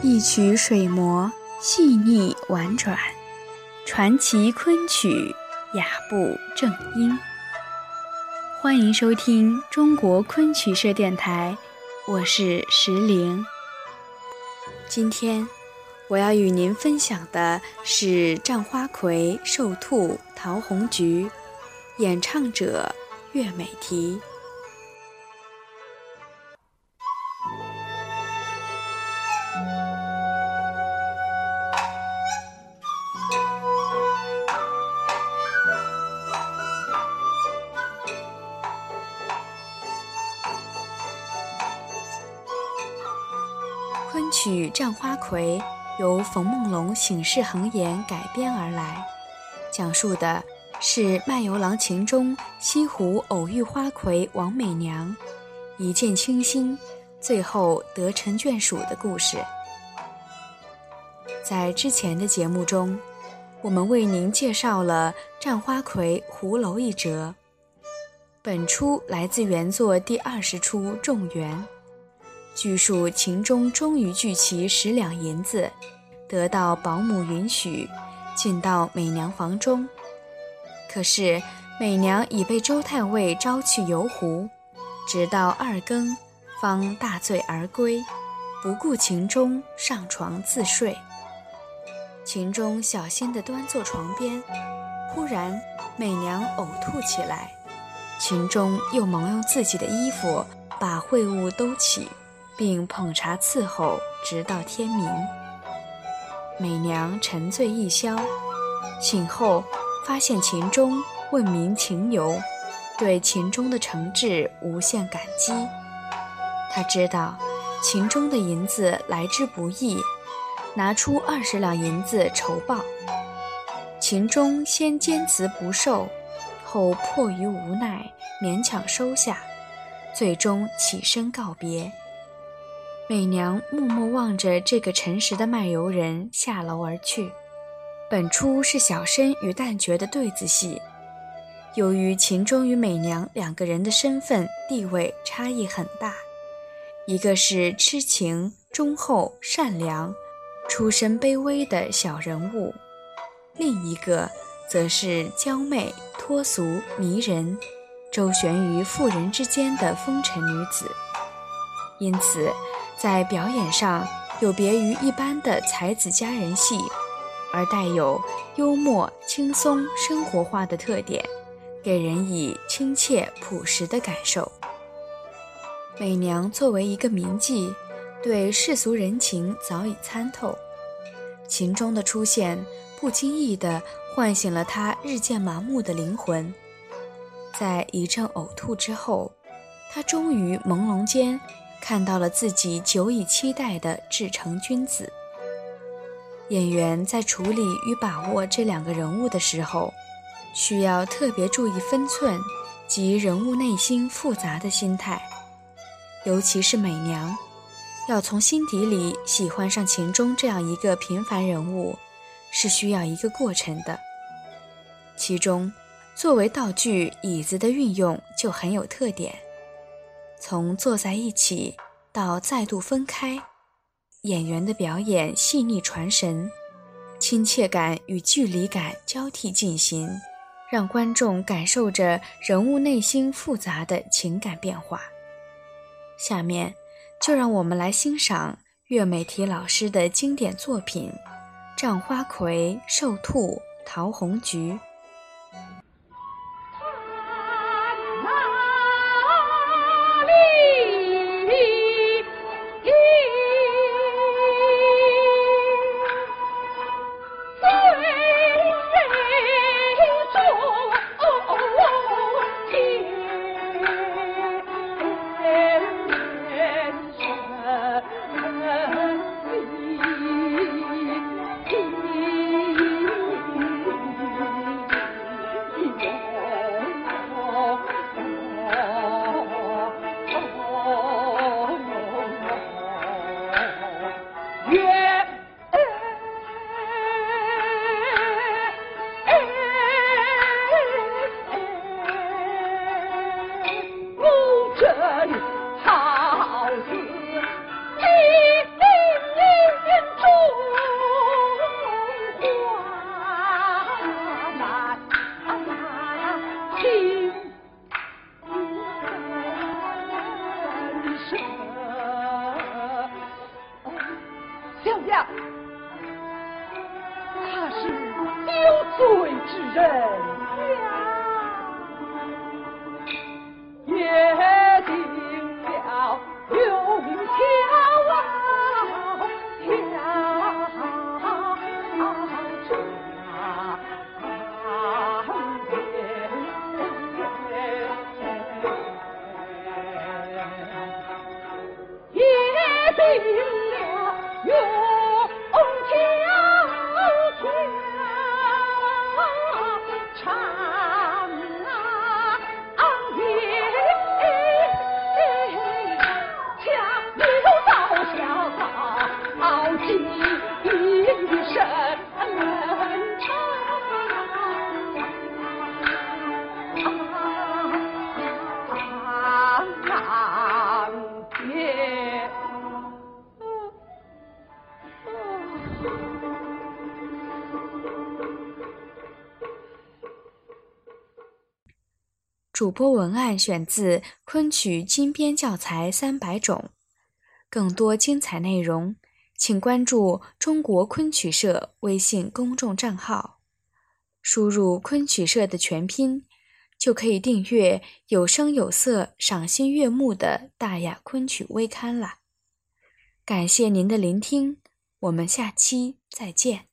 一曲水磨，细腻婉转；传奇昆曲，雅步正音。欢迎收听中国昆曲社电台，我是石玲。今天我要与您分享的是《战花魁》寿兔陶红菊，演唱者岳美缇。昆曲《战花魁》由冯梦龙醒世恒言改编而来，讲述的是卖油郎秦中西湖偶遇花魁王美娘，一见倾心，最后得成眷属的故事。在之前的节目中，我们为您介绍了《战花魁》胡楼一折，本出来自原作第二十出《仲元》。据述，秦钟终于聚齐十两银子，得到保姆允许，进到美娘房中。可是美娘已被周太尉招去游湖，直到二更，方大醉而归，不顾秦钟，上床自睡。秦钟小心地端坐床边，忽然美娘呕吐起来，秦钟又忙用自己的衣服把秽物兜起。并捧茶伺候，直到天明。美娘沉醉一宵，醒后发现秦钟问明情由，对秦钟的诚挚无限感激。她知道秦钟的银子来之不易，拿出二十两银子酬报。秦钟先坚持不受，后迫于无奈勉强收下，最终起身告别。美娘默默望着这个诚实的卖油人下楼而去。本出是小生与旦角的对子戏。由于秦钟与美娘两个人的身份地位差异很大，一个是痴情忠厚善良、出身卑微的小人物，另一个则是娇媚脱俗迷人、周旋于妇人之间的风尘女子。因此。在表演上有别于一般的才子佳人戏，而带有幽默、轻松、生活化的特点，给人以亲切朴实的感受。美娘作为一个名妓，对世俗人情早已参透。秦钟的出现，不经意地唤醒了她日渐麻木的灵魂。在一阵呕吐之后，她终于朦胧间。看到了自己久已期待的至诚君子。演员在处理与把握这两个人物的时候，需要特别注意分寸及人物内心复杂的心态，尤其是美娘，要从心底里喜欢上秦钟这样一个平凡人物，是需要一个过程的。其中，作为道具椅子的运用就很有特点。从坐在一起到再度分开，演员的表演细腻传神，亲切感与距离感交替进行，让观众感受着人物内心复杂的情感变化。下面，就让我们来欣赏岳美缇老师的经典作品《战花魁》《寿兔桃红菊》。他是有罪之人。定了永主播文案选自昆曲精编教材三百种，更多精彩内容，请关注中国昆曲社微信公众账号，输入“昆曲社”的全拼，就可以订阅有声有色、赏心悦目的大雅昆曲微刊了。感谢您的聆听，我们下期再见。